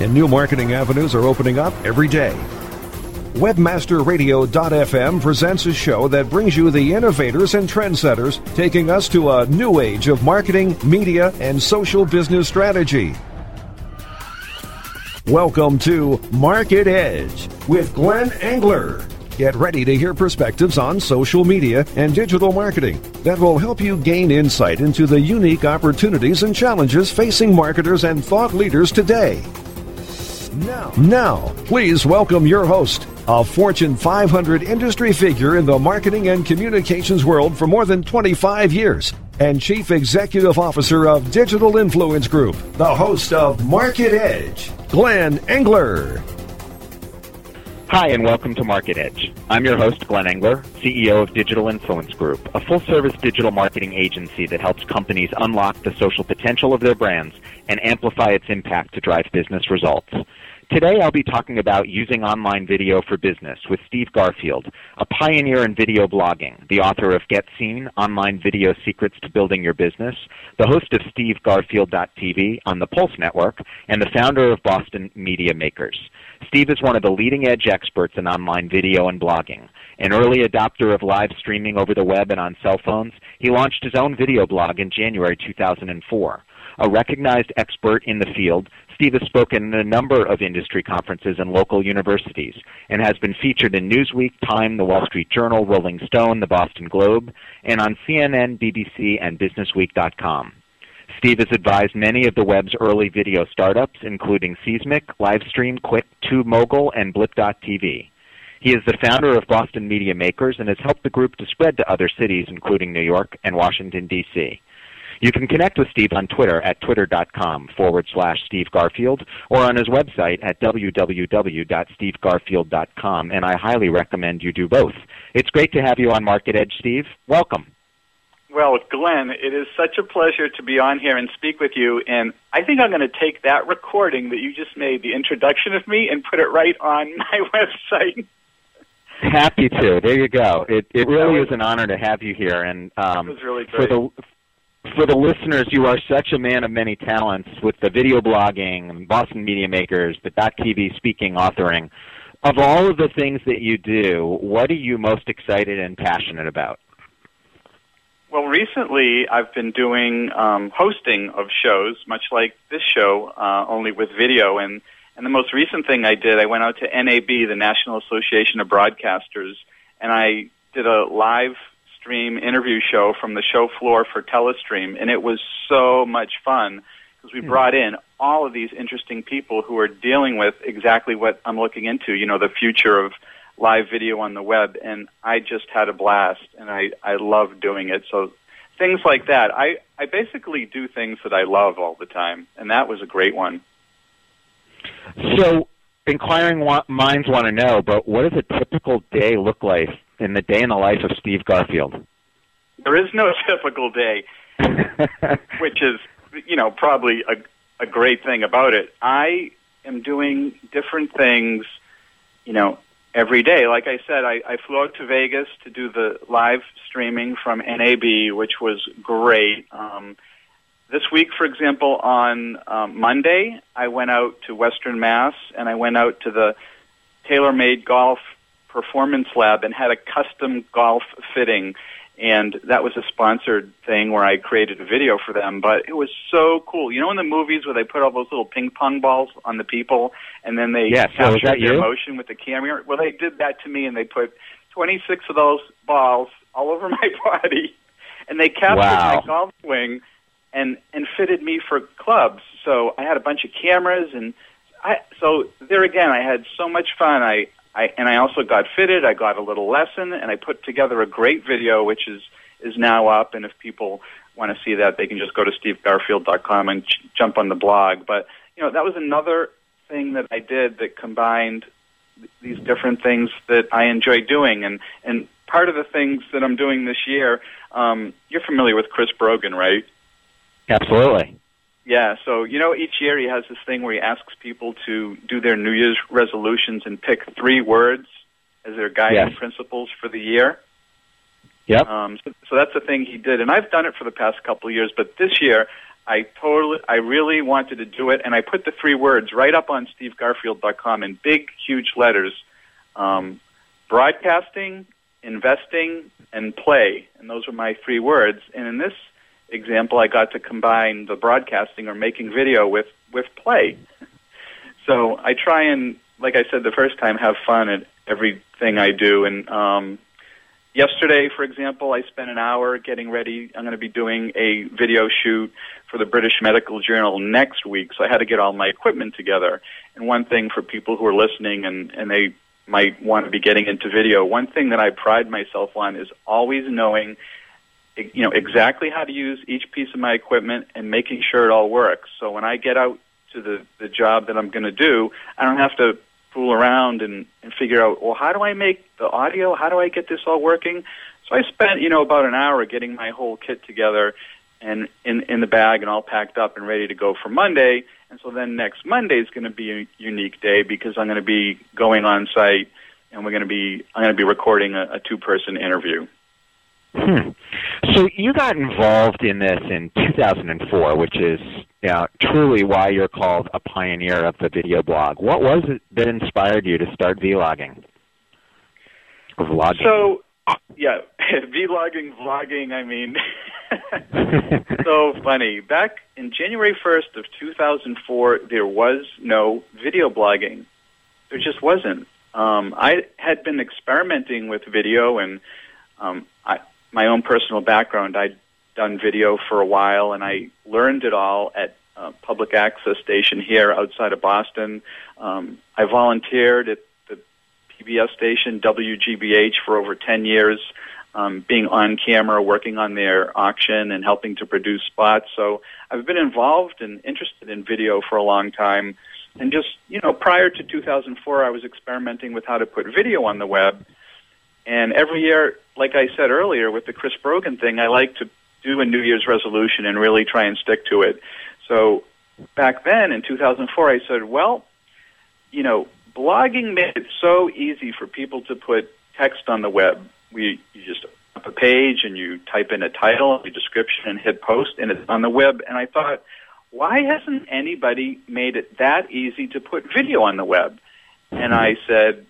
and new marketing avenues are opening up every day. WebmasterRadio.fm presents a show that brings you the innovators and trendsetters taking us to a new age of marketing, media, and social business strategy. Welcome to Market Edge with Glenn Engler. Get ready to hear perspectives on social media and digital marketing that will help you gain insight into the unique opportunities and challenges facing marketers and thought leaders today. Now, now, please welcome your host, a Fortune 500 industry figure in the marketing and communications world for more than 25 years, and Chief Executive Officer of Digital Influence Group, the host of Market Edge, Glenn Engler. Hi, and welcome to Market Edge. I'm your host, Glenn Engler, CEO of Digital Influence Group, a full service digital marketing agency that helps companies unlock the social potential of their brands and amplify its impact to drive business results. Today I'll be talking about using online video for business with Steve Garfield, a pioneer in video blogging, the author of Get Seen, Online Video Secrets to Building Your Business, the host of SteveGarfield.tv on the Pulse Network, and the founder of Boston Media Makers. Steve is one of the leading edge experts in online video and blogging. An early adopter of live streaming over the web and on cell phones, he launched his own video blog in January 2004. A recognized expert in the field, Steve has spoken at a number of industry conferences and local universities and has been featured in Newsweek, Time, The Wall Street Journal, Rolling Stone, The Boston Globe, and on CNN, BBC, and BusinessWeek.com. Steve has advised many of the web's early video startups, including Seesmic, Livestream, Qik, TubeMogul, and Blip.tv. He is the founder of Boston Media Makers and has helped the group to spread to other cities, including New York and Washington, D.C. You can connect with Steve on Twitter at twitter.com forward slash Steve Garfield or on his website at www.stevegarfield.com, and I highly recommend you do both. It's great to have you on Market Edge, Steve. Welcome. Well, Glenn, it is such a pleasure to be on here and speak with you. And I think I'm going to take that recording that you just made, the introduction of me, and put it right on my website. Happy to. There you go. It it really was, is an honor to have you here. And um, was really for the for the listeners, you are such a man of many talents with the video blogging, Boston Media Makers, the .tv speaking, authoring. Of all of the things that you do, what are you most excited and passionate about? Well, recently I've been doing um, hosting of shows, much like this show, uh, only with video. And and the most recent thing I did, I went out to NAB, the National Association of Broadcasters, and I did a live stream interview show from the show floor for Telestream, and it was so much fun because we hmm. brought in all of these interesting people who are dealing with exactly what I'm looking into. You know, the future of live video on the web, and I just had a blast, and I I love doing it. So things like that. I I basically do things that I love all the time, and that was a great one. So, inquiring minds want to know, but what does a typical day look like in the day in the life of Steve Garfield? There is no typical day, which is you know probably a a great thing about it. I am doing different things, you know, every day. Like I said, I, I flew out to Vegas to do the live streaming from NAB, which was great. Um, this week, for example, on um, Monday, I went out to Western Mass and I went out to the TaylorMade Golf Performance Lab and had a custom golf fitting and that was a sponsored thing where I created a video for them. But it was so cool. You know, in the movies where they put all those little ping pong balls on the people, and then they yes, capture their you? motion with the camera. Well, they did that to me, and they put 26 of those balls all over my body, and they captured wow. my golf swing and and fitted me for clubs. So I had a bunch of cameras, and I so there again, I had so much fun. I I and I also got fitted. I got a little lesson, and I put together a great video, which is is now up. And if people want to see that, they can just go to stevegarfield.com and ch- jump on the blog. But you know, that was another thing that I did that combined these different things that I enjoy doing, and and part of the things that I'm doing this year. Um, you're familiar with Chris Brogan, right? Absolutely. Yeah, so you know, each year he has this thing where he asks people to do their New Year's resolutions and pick three words as their guiding Yes. principles for the year. Yep. Um, so, so that's the thing he did, and I've done it for the past couple of years. But this year, I totally, I really wanted to do it, and I put the three words right up on SteveGarfield.com in big, huge letters: um, broadcasting, investing, and play. And those were my three words. And in this example, I got to combine the broadcasting or making video with with play. So I try and, like I said the first time, have fun at everything I do. And um, yesterday, for example, I spent an hour getting ready. I'm going to be doing a video shoot for the British Medical Journal next week, so I had to get all my equipment together. And one thing for people who are listening and, and they might want to be getting into video, one thing that I pride myself on is always knowing you know exactly how to use each piece of my equipment and making sure it all works. So when I get out to the the job that I'm going to do, I don't have to fool around and, and figure out well how do I make the audio? How do I get this all working? So I spent you know about an hour getting my whole kit together and in in the bag and all packed up and ready to go for Monday. And so then next Monday is going to be a unique day because I'm going to be going on site and we're going to be I'm going to be recording a, a two person interview. Hmm. So you got involved in this in 2004, which is you know, truly why you're called a pioneer of the video blog. What was it that inspired you to start vlogging? Or vlogging? So, yeah, vlogging, vlogging. I mean, so funny. Back in January 1st of 2004, there was no video blogging. There just wasn't. Um, I had been experimenting with video and um, my own personal background. I'd done video for a while, and I learned it all at a public access station here outside of Boston. Um, I volunteered at the PBS station WGBH for over 10 years, um, being on camera, working on their auction, and helping to produce spots. So I've been involved and interested in video for a long time. And just, you know, prior to 2004, I was experimenting with how to put video on the web. And every year, like I said earlier with the Chris Brogan thing, I like to do a New Year's resolution and really try and stick to it. So back then in 2004, I said, well, you know, blogging made it so easy for people to put text on the web. We you just up a page and you type in a title, a description, and hit post, and it's on the web. And I thought, why hasn't anybody made it that easy to put video on the web? And I said,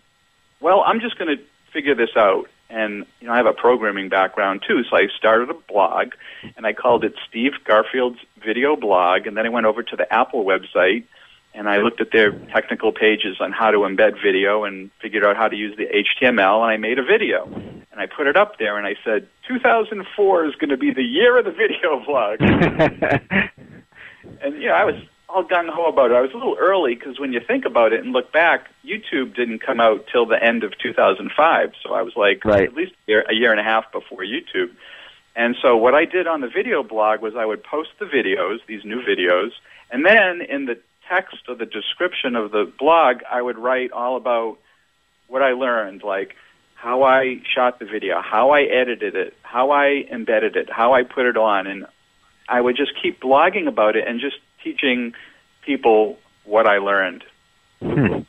well, I'm just going to figure this out. And you know, I have a programming background too, so I started a blog, and I called it Steve Garfield's Video Blog. And then I went over to the Apple website, and I looked at their technical pages on how to embed video, and figured out how to use the HTML, and I made a video, and I put it up there, and I said, 2004 is going to be the year of the video blog. and you know, I was all gung ho about it. I was a little early because when you think about it and look back, YouTube didn't come out till the end of 2005. So I was like Right. at least a year, a year and a half before YouTube. And so what I did on the video blog was I would post the videos, these new videos, and then in the text or the description of the blog, I would write all about what I learned, like how I shot the video, how I edited it, how I embedded it, how I put it on, and I would just keep blogging about it and just teaching people what I learned. Hmm.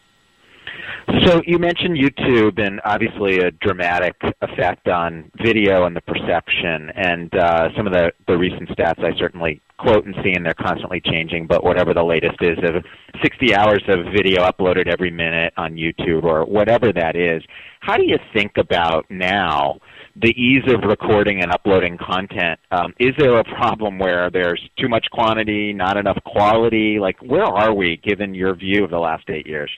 So you mentioned YouTube and obviously a dramatic effect on video and the perception and uh, some of the, the recent stats I certainly quote and see and they're constantly changing but whatever the latest is of 60 hours of video uploaded every minute on YouTube or whatever that is how do you think about now the ease of recording and uploading content um, is there a problem where there's too much quantity not enough quality like where are we given your view of the last eight years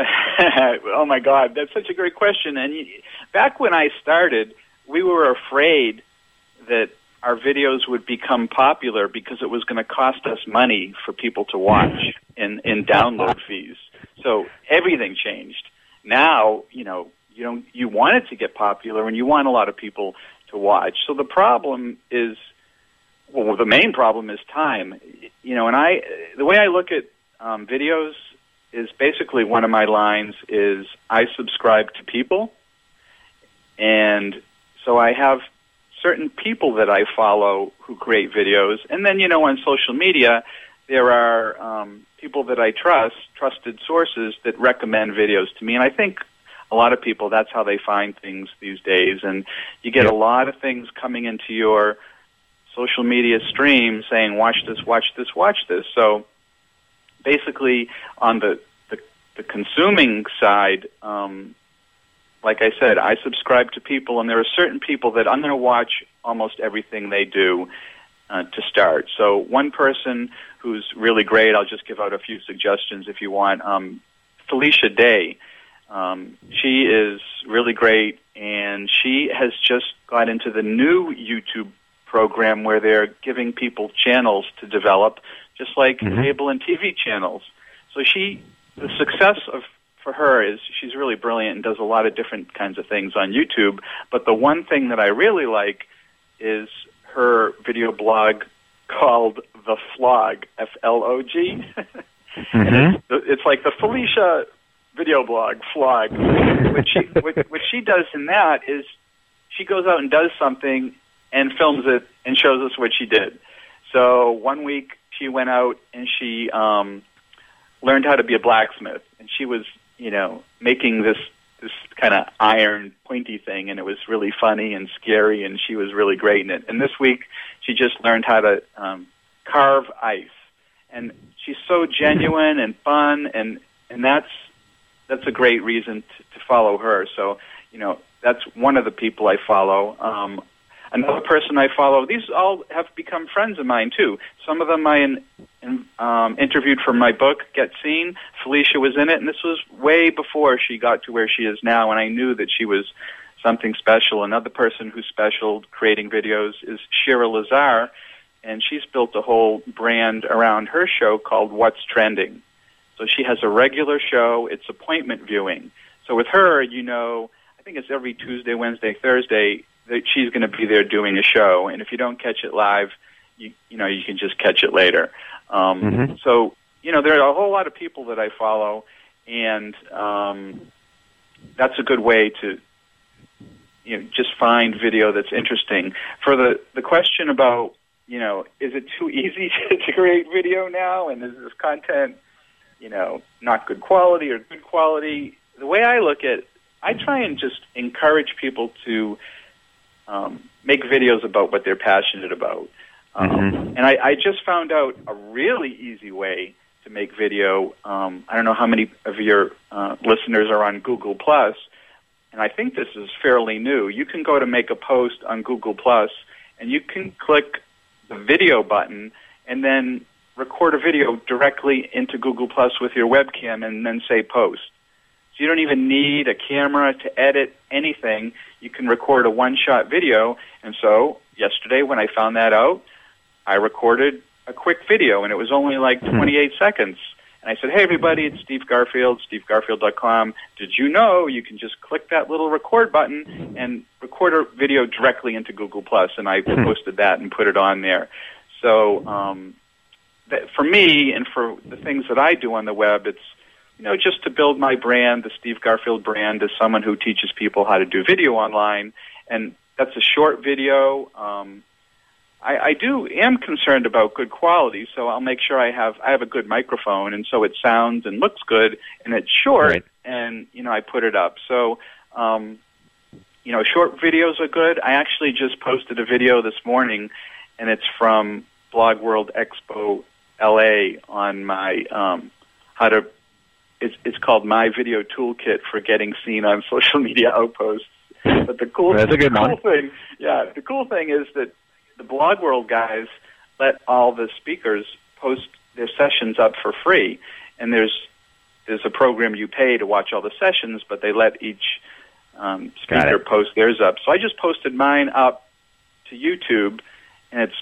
oh my God, that's such a great question. And you, back when I started, we were afraid that our videos would become popular because it was going to cost us money for people to watch in in download fees. So everything changed. Now, you know, you don't you want it to get popular and you want a lot of people to watch. So the problem is well, the main problem is time. You know, and I the way I look at um, videos is basically one of my lines is I subscribe to people, and so I have certain people that I follow who create videos, and then you know on social media there are um, people that I trust, trusted sources that recommend videos to me, and I think a lot of people that's how they find things these days, and you get a lot of things coming into your social media stream saying watch this, watch this, watch this. So basically, on the the, the consuming side. Um, like I said, I subscribe to people, and there are certain people that I'm going to watch almost everything they do uh, to start. So one person who's really great, I'll just give out a few suggestions if you want. Um, Felicia Day. Um, she is really great, and she has just got into the new YouTube program where they're giving people channels to develop, just like mm-hmm. cable and TV channels. So she, the success of for her is she's really brilliant and does a lot of different kinds of things on YouTube. But the one thing that I really like is her video blog called The Flog, F L O G. Mm-hmm. and it's, it's like the Felicia video blog, Flog. what, she, what, what she does in that is she goes out and does something and films it and shows us what she did. So one week she went out and she um, learned how to be a blacksmith, and she was you know, making this this kind of iron pointy thing and it was really funny and scary and she was really great in it. And this week she just learned how to um carve ice. And she's so genuine and fun and and that's that's a great reason to, to follow her. So, you know, that's one of the people I follow. Um another person I follow. These all have become friends of mine too. Some of them I in, in, um, interviewed for my book, Get Seen. Felicia was in it, and this was way before she got to where she is now. And I knew that she was something special. Another person who's special creating videos is Shira Lazar, and she's built a whole brand around her show called What's Trending. So she has a regular show. It's appointment viewing. So with her, you know, I think it's every Tuesday, Wednesday, Thursday that she's going to be there doing a show, and if you don't catch it live, you you know you can just catch it later. Um, mm-hmm. So you know there are a whole lot of people that I follow, and um, that's a good way to you know just find video that's interesting. For the the question about you know is it too easy to create video now, and is this content you know not good quality or good quality? The way I look at I try and just encourage people to um, make videos about what they're passionate about. Um, mm-hmm. And I, I just found out a really easy way to make video. Um, I don't know how many of your uh, listeners are on Google Plus, and I think this is fairly new. You can go to make a post on Google Plus, and you can click the video button, and then record a video directly into Google Plus with your webcam, and then say post. So you don't even need a camera to edit anything. You can record a one-shot video. And so yesterday when I found that out, I recorded a quick video, and it was only like hmm. 28 seconds. And I said, hey, everybody, it's Steve Garfield, stevegarfield.com. Did you know you can just click that little record button and record a video directly into Google Plus? And I hmm. posted that and put it on there. So um, that, for me and for the things that I do on the web, it's you know, just to build my brand, the Steve Garfield brand, as someone who teaches people how to do video online. And that's a short video. Um, I, I do am concerned about good quality, so I'll make sure I have I have a good microphone, and so it sounds and looks good, and it's short, right. and you know I put it up. So, um, you know, short videos are good. I actually just posted a video this morning, and it's from Blog World Expo LA on my um, how to it's, it's called My Video Toolkit for Getting Seen on Social Media Outposts. But the cool, That's a good cool thing, yeah, the cool thing is that the Blog World guys let all the speakers post their sessions up for free, and there's there's a program you pay to watch all the sessions, but they let each um, speaker post theirs up. So I just posted mine up to YouTube, and it's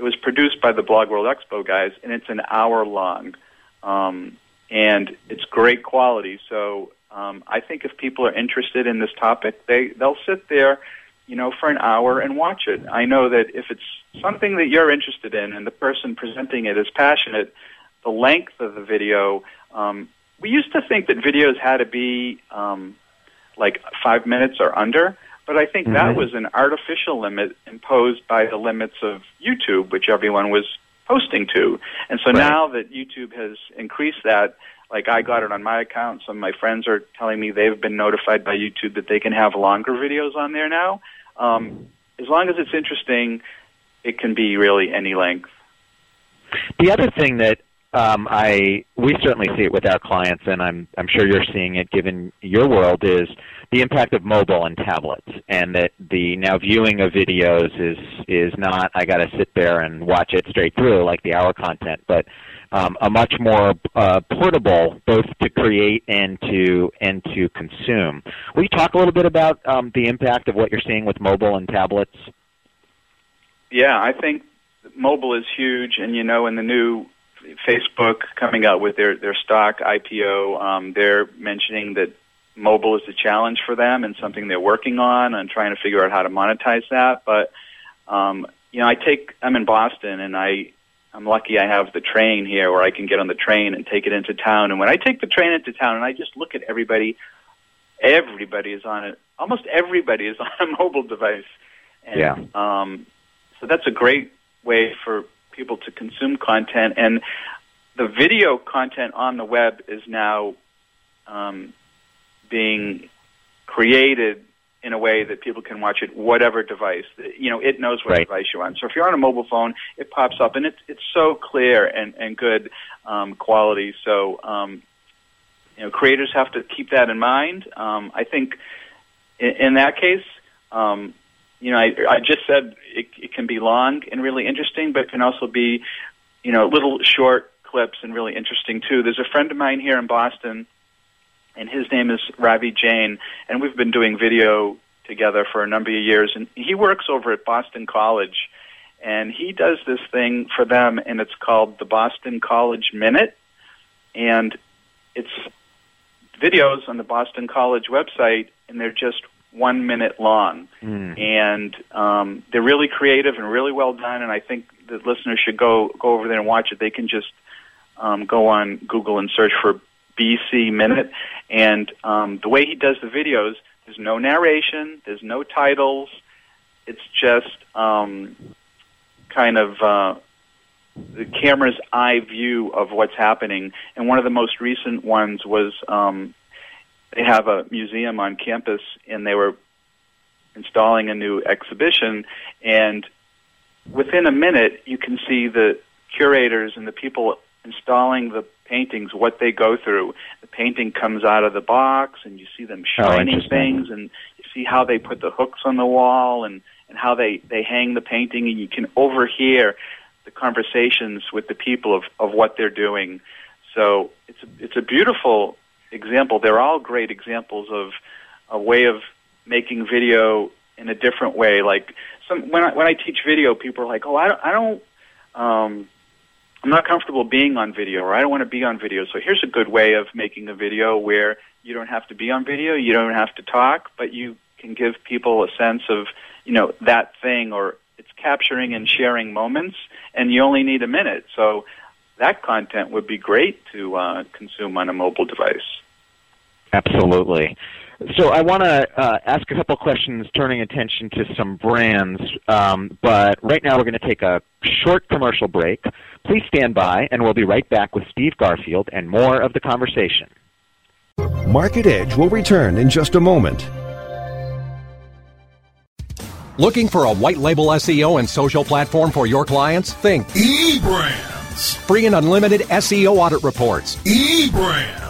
it was produced by the Blog World Expo guys, and it's an hour long. Um, and it's great quality. So um, I think if people are interested in this topic, they they'll sit there, you know, for an hour and watch it. I know that if it's something that you're interested in and the person presenting it is passionate, the length of the video um, we used to think that videos had to be um, like five minutes or under, but I think mm-hmm. that was an artificial limit imposed by the limits of YouTube, which everyone was posting to. And so right. now that YouTube has increased that, like I got it on my account, some of my friends are telling me they've been notified by YouTube that they can have longer videos on there now. Um, as long as it's interesting, it can be really any length. The other thing that um, I we certainly see it with our clients, and I'm I'm sure you're seeing it given your world is the impact of mobile and tablets, and that the now viewing of videos is is not I got to sit there and watch it straight through like the hour content, but um, a much more uh, portable, both to create and to and to consume. Will you talk a little bit about um, the impact of what you're seeing with mobile and tablets? Yeah, I think mobile is huge, and you know, in the new Facebook coming out with their their stock IPO, um, they're mentioning that mobile is a challenge for them and something they're working on and trying to figure out how to monetize that. But um, you know, I take I'm in Boston and I I'm lucky I have the train here where I can get on the train and take it into town. And when I take the train into town and I just look at everybody, everybody is on it. Almost everybody is on a mobile device. And, yeah. Um, so that's a great way for people to consume content. And the video content on the web is now um, being created in a way that people can watch it whatever device. You know, it knows what right. device you're on. So if you're on a mobile phone, it pops up, and it's it's so clear and and good um, quality. So um, you know, creators have to keep that in mind. Um, I think in, in that case. Um, you know, I, I just said it, it can be long and really interesting, but it can also be, you know, little short clips and really interesting too. There's a friend of mine here in Boston and his name is Ravi Jain, and we've been doing video together for a number of years. And he works over at Boston College, and he does this thing for them, and it's called the Boston College Minute, and it's videos on the Boston College website, and they're just one minute long, mm. and um, they're really creative and really well done. And I think the listeners should go go over there and watch it. They can just um, go on Google and search for BC Minute, and um, the way he does the videos, there's no narration, there's no titles. It's just um, kind of uh, the camera's eye view of what's happening. And one of the most recent ones was um, they have a museum on campus, and they were installing a new exhibition, and within a minute, you can see the curators and the people installing the paintings, what they go through. The painting comes out of the box, and you see them oh, shining oh, things, and you see how they put the hooks on the wall, and and how they they hang the painting, and you can overhear the conversations with the people of of what they're doing. So it's a, it's a beautiful example. They're all great examples of a way of making video in a different way. Like some when I when I teach video, people are like, "Oh, I don't, I don't, um, I'm not comfortable being on video, or I don't want to be on video." So here's a good way of making a video where you don't have to be on video, you don't have to talk, but you can give people a sense of you know that thing, or it's capturing and sharing moments, and you only need a minute. So that content would be great to uh, consume on a mobile device. Absolutely. So I want to uh, ask a couple questions, turning attention to some brands. Um, but right now we're going to take a short commercial break. Please stand by, and we'll be right back with Steve Garfield and more of the conversation. Market Edge will return in just a moment. Looking for a white label SEO and social platform for your clients? Think eBrands. Free and unlimited SEO audit reports. eBrands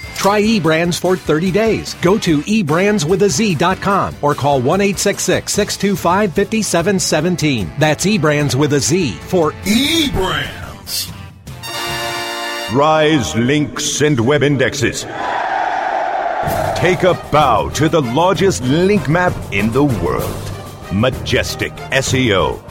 Try eBrands for 30 days. Go to eBrandsWithAZ.com or call 1 625 5717. That's eBrands with a Z for eBrands. Rise links and web indexes. Take a bow to the largest link map in the world. Majestic SEO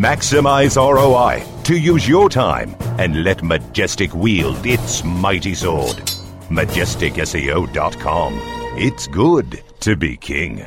Maximize ROI to use your time and let Majestic wield its mighty sword. MajesticSEO.com. It's good to be king.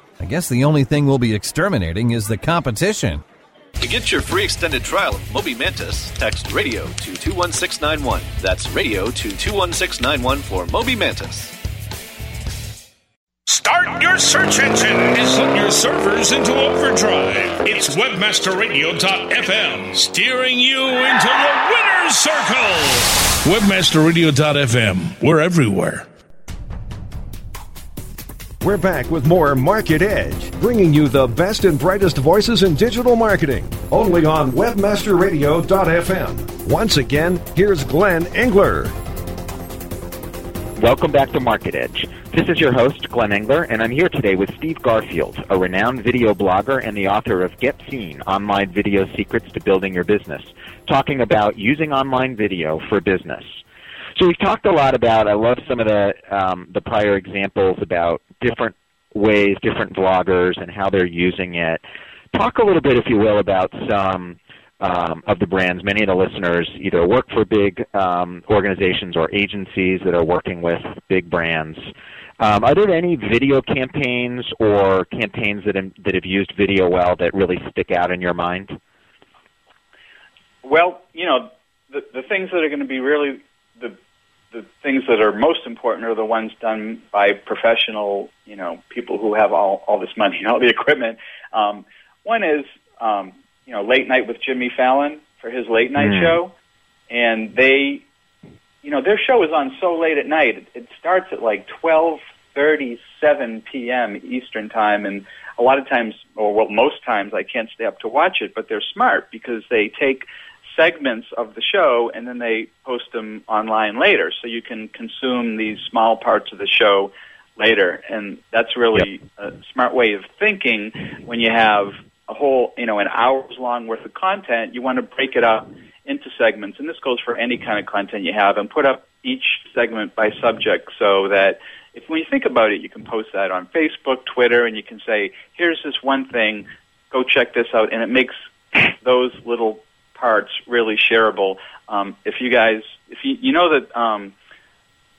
I guess the only thing we'll be exterminating is the competition. To get your free extended trial of Moby Mantis, text radio to 21691. That's radio to 21691 for Moby Mantis. Start your search engine and put your servers into overdrive. It's webmasterradio.fm steering you into the winner's circle. Webmasterradio.fm. We're everywhere. We're back with more Market Edge, bringing you the best and brightest voices in digital marketing, only on webmasterradio.fm. Once again, here's Glenn Engler. Welcome back to Market Edge. This is your host, Glenn Engler, and I'm here today with Steve Garfield, a renowned video blogger and the author of Get Seen Online Video Secrets to Building Your Business, talking about using online video for business. So we've talked a lot about. I love some of the um, the prior examples about different ways, different vloggers, and how they're using it. Talk a little bit, if you will, about some um, of the brands. Many of the listeners either work for big um, organizations or agencies that are working with big brands. Um, are there any video campaigns or campaigns that that have used video well that really stick out in your mind? Well, you know, the the things that are going to be really the the things that are most important are the ones done by professional, you know, people who have all all this money and all the equipment. Um, one is, um, you know, Late Night with Jimmy Fallon for his late night Mm. show, and they, you know, their show is on so late at night. It, it starts at like twelve thirty seven p.m. Eastern time, and a lot of times, or well, most times, I can't stay up to watch it. But they're smart because they take segments of the show and then they post them online later. So you can consume these small parts of the show later. And that's really a smart way of thinking when you have a whole you know an hours long worth of content you want to break it up into segments. And this goes for any kind of content you have and put up each segment by subject so that if when you think about it you can post that on Facebook Twitter and you can say here's this one thing. Go check this out. And it makes those little parts really shareable. Um, if you guys, if you you know that um,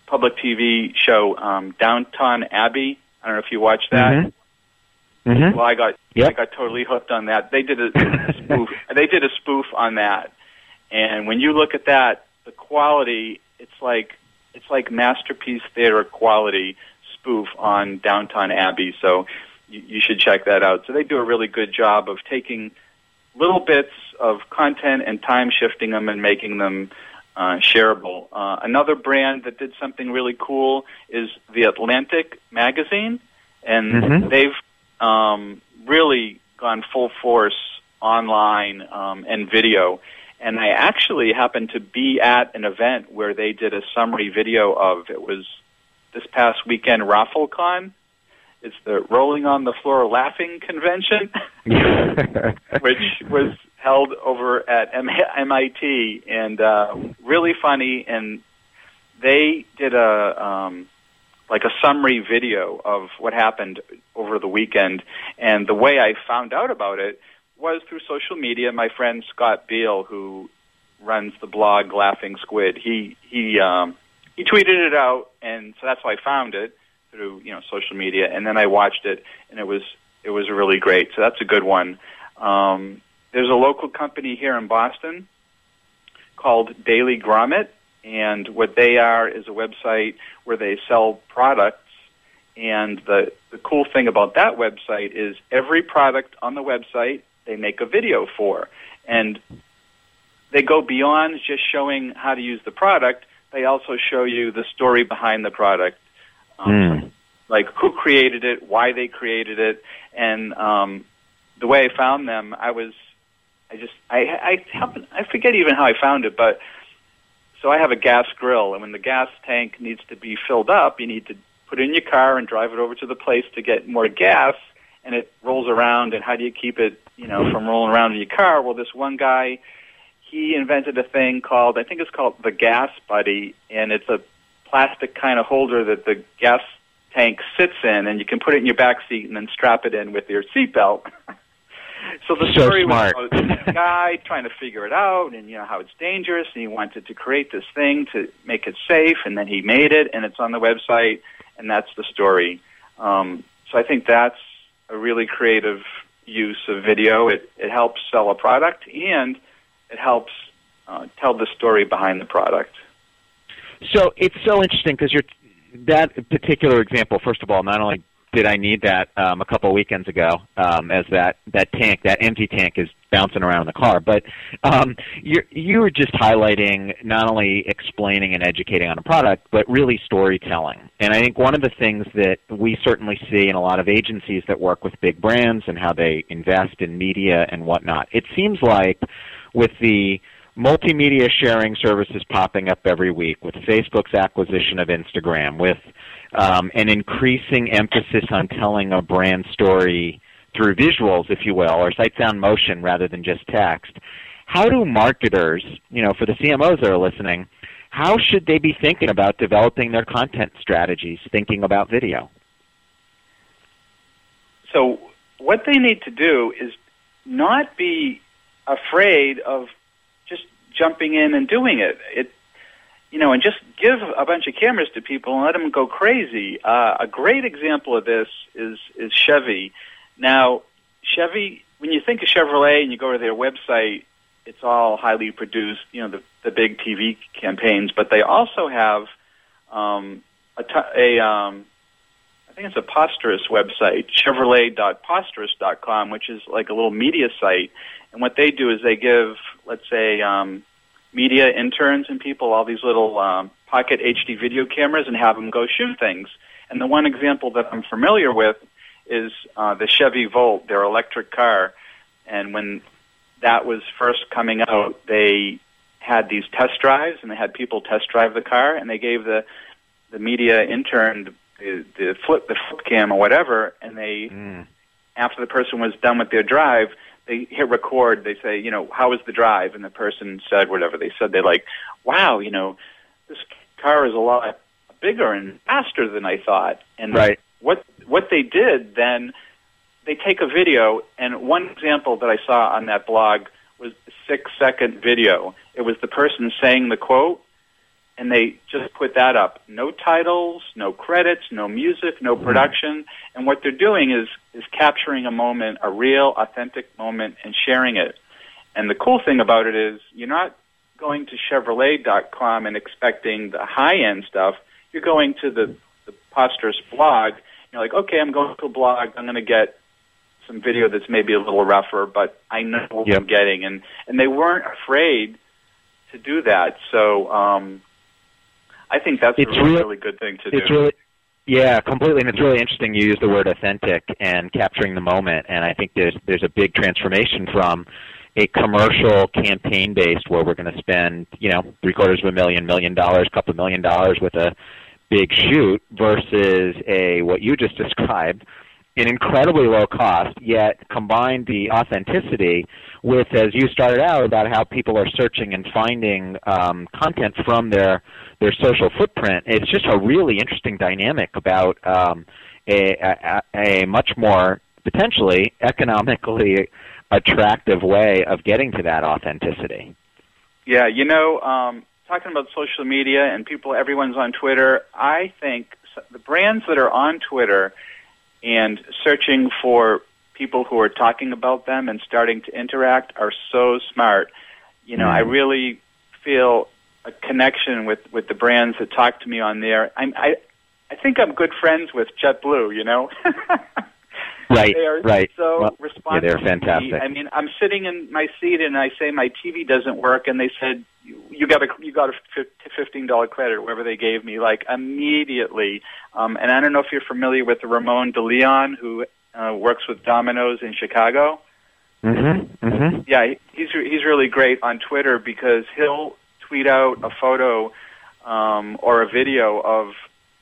public TV show um, Downton Abbey, I don't know if you watched that. Mm-hmm. Mm-hmm. Well, I got Yep. I got totally hooked on that. They did a spoof. they did a spoof on that, and when you look at that, the quality it's like it's like masterpiece theater quality spoof on Downton Abbey. So you, you should check that out. So they do a really good job of taking little bits of content and time shifting them and making them uh, shareable. Uh, another brand that did something really cool is the Atlantic magazine, and Mhm. they've um, really gone full force online um, and video. And I actually happened to be at an event where they did a summary video of it was this past weekend ROFLCon. It's the Rolling on the Floor Laughing convention, which was held over at M- MIT, and uh, really funny. And they did a um, like a summary video of what happened over the weekend. And the way I found out about it was through social media. My friend Scott Beale, who runs the blog Laughing Squid, he he um, he tweeted it out, and so that's how I found it through you know social media. And then I watched it, and it was it was really great. So that's a good one. Um, there's a local company here in Boston called Daily Grommet, and what they are is a website where they sell products. And the the cool thing about that website is every product on the website they make a video for, and they go beyond just showing how to use the product. They also show you the story behind the product, um, Mm. like who created it, why they created it, and um, the way I found them. I was, I just, I, I happen, I forget even how I found it, but so I have a gas grill, and when the gas tank needs to be filled up, you need to put it in your car and drive it over to the place to get more gas, and it rolls around. And how do you keep it, you know, from rolling around in your car? Well, this one guy, he invented a thing called, I think it's called the Gas Buddy, and it's a plastic kind of holder that the gas tank sits in, and you can put it in your back seat and then strap it in with your seatbelt. so the So story smart. was about this guy trying to figure it out, and you know how it's dangerous, and he wanted to create this thing to make it safe, and then he made it, and it's on the website, and that's the story. Um, so I think that's a really creative use of video. It it helps sell a product, and it helps uh, tell the story behind the product. So it's so interesting because you're that particular example. First of all, not only did I need that um, a couple of weekends ago, um, as that that tank, that empty tank, is bouncing around in the car, but um, you you were just highlighting not only explaining and educating on a product, but really storytelling. And I think one of the things that we certainly see in a lot of agencies that work with big brands and how they invest in media and whatnot, it seems like with the multimedia sharing services popping up every week, with Facebook's acquisition of Instagram, with um, an increasing emphasis on telling a brand story through visuals, if you will, or sight sound motion rather than just text. How do marketers, you know, for the CMOs that are listening, how should they be thinking about developing their content strategies, thinking about video? So what they need to do is not be afraid of jumping in and doing it. It you know, and just give a bunch of cameras to people and let them go crazy. Uh, a great example of this is is Chevy. Now, Chevy, when you think of Chevrolet and you go to their website, it's all highly produced. You know, the the big TV campaigns, but they also have um, a, t- a um, I think it's a Posterous website, Chevrolet.posterous.com, which is like a little media site. And what they do is they give, let's say, um, media interns and people all these little um, pocket HD video cameras and have them go shoot things. And the one example that I'm familiar with is uh, the Chevy Volt, their electric car. And when that was first coming out, they had these test drives and they had people test drive the car and they gave the the media intern the, the flip the flip cam or whatever and they after the person was done with their drive they hit record they say you know how was the drive? And the person said whatever they said. They're like wow you know this car is a lot bigger and faster than i thought. And Right. what what they did then they take a video and one example that i saw on that blog was a six second video. It was the person saying the quote and they just put that up. No titles, no credits, no music, no production. And what they're doing is is capturing a moment, a real, authentic moment, and sharing it. And the cool thing about it is you're not going to Chevrolet.com and expecting the high end stuff. You're going to the the Posterous blog. You're like, okay, I'm going to a blog. I'm going to get some video that's maybe a little rougher, but I know what Yep. I'm getting. And and they weren't afraid to do that. So um, I think that's It's a really, really good thing to it's do. really yeah completely and it's really interesting you use the word authentic and capturing the moment and i think there's there's a big transformation from a commercial campaign based where we're going to spend you know three quarters of a million million dollars a couple of million dollars with a big shoot versus a what you just described an incredibly low cost, yet combine the authenticity with, as you started out, about how people are searching and finding um, content from their their social footprint. It's just a really interesting dynamic about um, a, a, a much more potentially economically attractive way of getting to that authenticity. Yeah, you know, um, talking about social media and people, everyone's on Twitter. I think the brands that are on Twitter and searching for people who are talking about them and starting to interact are so smart. You know, I really feel a connection with with the brands that talk to me on there. I'm, I I think I'm good friends with JetBlue. You know. right. They are right. so well, responsive. Yeah, they're fantastic. I mean, I'm sitting in my seat and I say my TV doesn't work, and they said you, got a you got a fifteen dollar credit, or whatever they gave me, like immediately. Um, and I don't know if you're familiar with Ramon DeLeon, who uh, works with Domino's in Chicago. Mm-hmm. Mm-hmm. Yeah, he- he's he's really great on Twitter because he'll tweet out a photo um, or a video of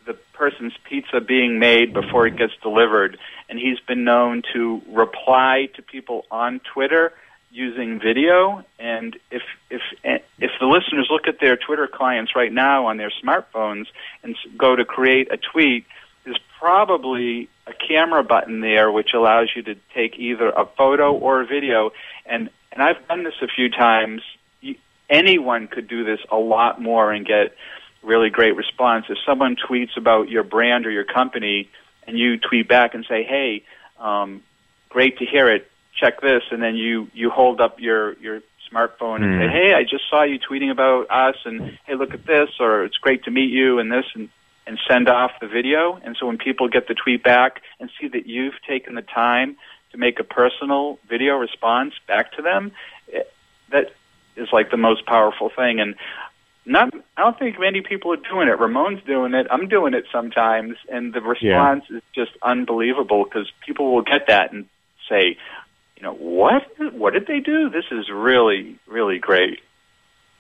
the person's pizza being made before it gets delivered, and he's been known to reply to people on Twitter using video. And if if if the listeners look at their Twitter clients right now on their smartphones and go to create a tweet, probably a camera button there which allows you to take either a photo or a video. And and I've done this a few times. You, anyone could do this a lot more and get really great response. If someone tweets about your brand or your company, and you tweet back and say, "Hey, um, great to hear it. Check this," and then you you hold up your your smartphone and say, Mm. "Hey, I just saw you tweeting about us," and "Hey, look at this," or "It's great to meet you," and this and and send off the video. And so when people get the tweet back and see that you've taken the time to make a personal video response back to them, it, that is like the most powerful thing. And not, I don't think many people are doing it. Ramon's doing it. I'm doing it sometimes, and the response is just unbelievable because people will get that and say, you know, what? What did they do? This is really, really great.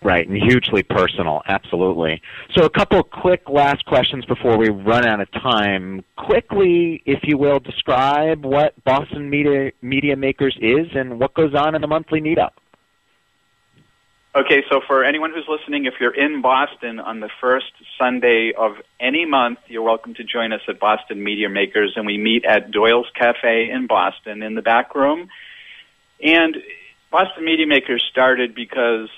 Right, and hugely personal, absolutely. So, a couple quick last questions before we run out of time. Quickly, if you will, describe what Boston Media, Media Makers is and what goes on in the monthly meetup. Okay, so for anyone who's listening, if you're in Boston on the first Sunday of any month, you're welcome to join us at Boston Media Makers, and we meet at Doyle's Cafe in Boston in the back room. And Boston Media Makers started because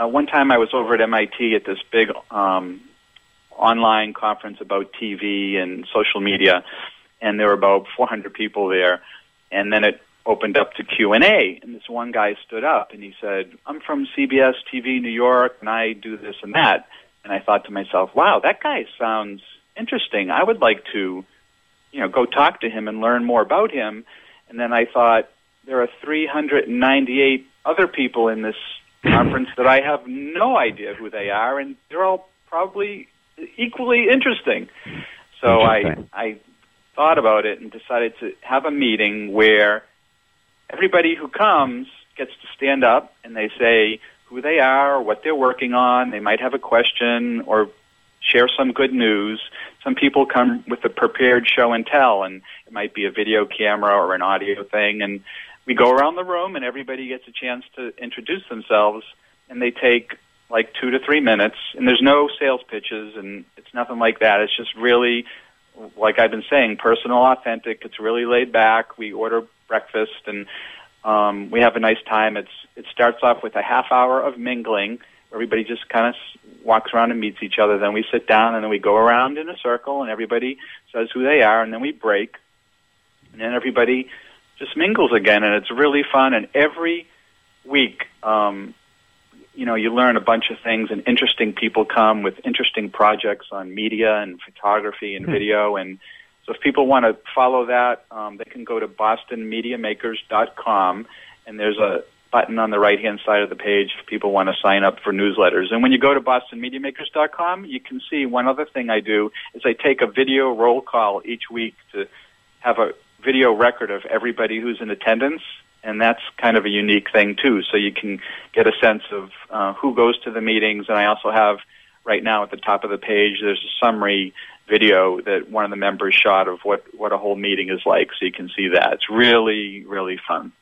uh, one time I was over at MIT at this big um, online conference about TV and social media, and there were about 400 people there. And then it opened up to Q&A, and this one guy stood up and he said, I'm from CBS TV New York, and I do this and that. And I thought to myself, wow, that guy sounds interesting. I would like to, you know, go talk to him and learn more about him. And then I thought, there are 398 other people in this conference that I have no idea who they are, and they're all probably equally interesting. So Interesting. I I thought about it and decided to have a meeting where everybody who comes gets to stand up and they say who they are, what they're working on. They might have a question or share some good news. Some people come with a prepared show and tell, and it might be a video camera or an audio thing. And we go around the room, and everybody gets a chance to introduce themselves, and they take like two to three minutes. And there's no sales pitches, and it's nothing like that. It's just really, like I've been saying, personal, authentic. It's really laid back. We order breakfast, and um, we have a nice time. It's it starts off with a half hour of mingling. Everybody just kind of walks around and meets each other. Then we sit down, and then we go around in a circle, and everybody says who they are, and then we break, and then everybody just mingles again, and it's really fun. And every week, um, you know, you learn a bunch of things, and interesting people come with interesting projects on media and photography and Hmm. video. And so, if people want to follow that, um, they can go to bostonmediamakers.com, and there's a button on the right hand side of the page if people want to sign up for newsletters. And when you go to bostonmediamakers.com, you can see one other thing I do is I take a video roll call each week to have a video record of everybody who's in attendance. And that's kind of a unique thing too. So you can get a sense of uh, who goes to the meetings. And I also have right now at the top of the page, there's a summary video that one of the members shot of what, what a whole meeting is like. So you can see that. It's really, really fun.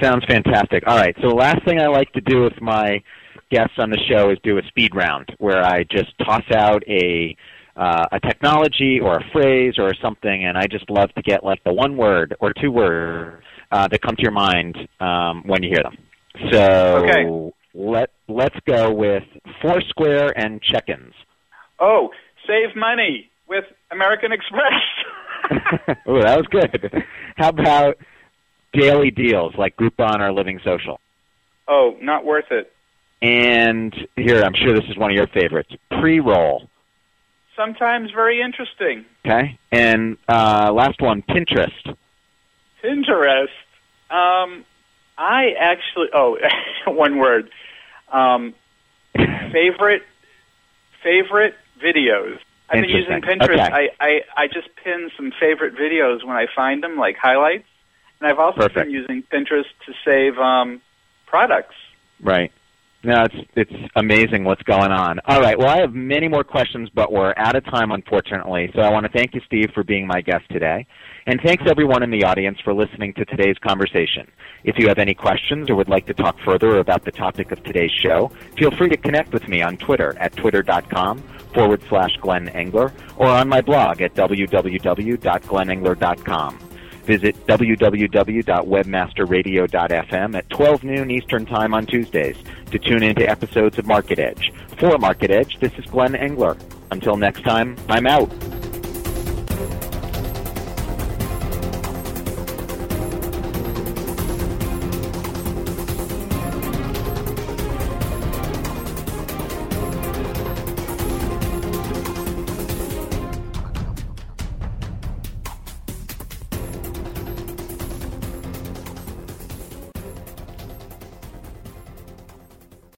Sounds fantastic. All right, so the last thing I like to do with my guests on the show is do a speed round where I just toss out a uh, a technology or a phrase or something, and I just love to get like the one word or two words uh, that come to your mind um, when you hear them. So Okay. let let's go with Foursquare and check-ins. Oh, save money with American Express. Ooh, that was good. How about daily deals like Groupon or Living Social? oh, not worth it. And here, I'm sure this is one of your favorites. Pre-roll. Sometimes very interesting. Okay. And uh, last one, Pinterest. Pinterest. Um, I actually. Oh, one word. Um, favorite favorite videos. I've been using Pinterest. Okay. I, I I just pin some favorite videos when I find them, like highlights. And I've also Perfect. been using Pinterest to save um, products. Right. No, it's it's amazing what's going on. All right. Well, I have many more questions, but we're out of time, unfortunately. So I want to thank you, Steve, for being my guest today, and thanks everyone in the audience for listening to today's conversation. If you have any questions or would like to talk further about the topic of today's show, feel free to connect with me on Twitter at twitter.com forward slash Glenn Engler or on my blog at www.glennengler.com. Visit www.webmasterradio.fm at 12 noon Eastern Time on Tuesdays to tune into episodes of Market Edge. For Market Edge, this is Glenn Engler. Until next time, I'm out.